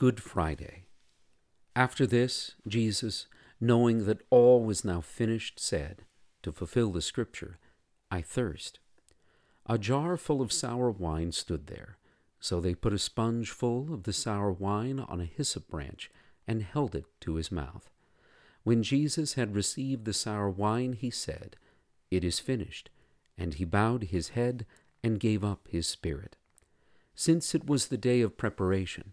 Good Friday. After this, Jesus, knowing that all was now finished, said, to fulfill the scripture, I thirst. A jar full of sour wine stood there. So they put a sponge full of the sour wine on a hyssop branch and held it to his mouth. When Jesus had received the sour wine, he said, It is finished. And he bowed his head and gave up his spirit. Since it was the day of preparation,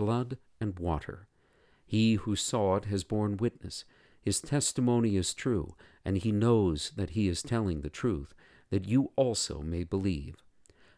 blood and water. He who saw it has borne witness. His testimony is true, and he knows that he is telling the truth, that you also may believe.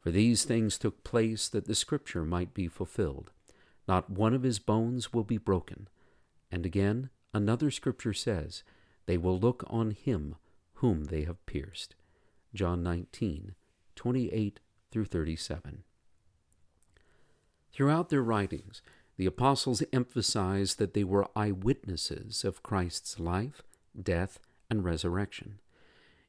For these things took place that the Scripture might be fulfilled. Not one of his bones will be broken. And again, another Scripture says, They will look on him whom they have pierced. John 19, 28 through 37. Throughout their writings, the apostles emphasized that they were eyewitnesses of Christ's life, death, and resurrection.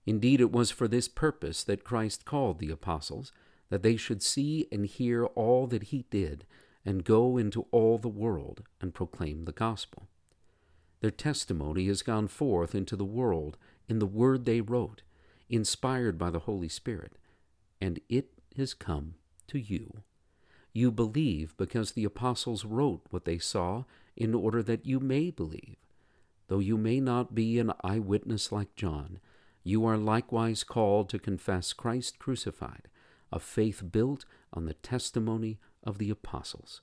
Indeed, it was for this purpose that Christ called the apostles, that they should see and hear all that he did, and go into all the world and proclaim the gospel. Their testimony has gone forth into the world in the word they wrote, inspired by the Holy Spirit, and it has come to you. You believe because the apostles wrote what they saw in order that you may believe. Though you may not be an eyewitness like John, you are likewise called to confess Christ crucified, a faith built on the testimony of the apostles.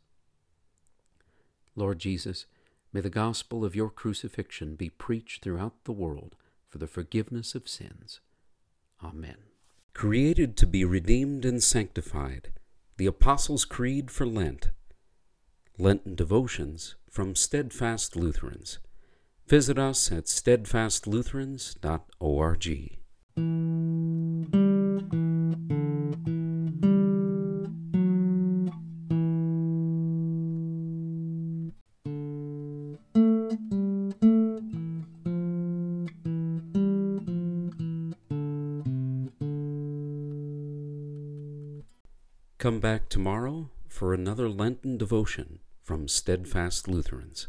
Lord Jesus, may the gospel of your crucifixion be preached throughout the world for the forgiveness of sins. Amen. Created to be redeemed and sanctified, the Apostles' Creed for Lent. Lenten devotions from Steadfast Lutherans. Visit us at steadfastlutherans.org. Come back tomorrow for another Lenten devotion from Steadfast Lutherans.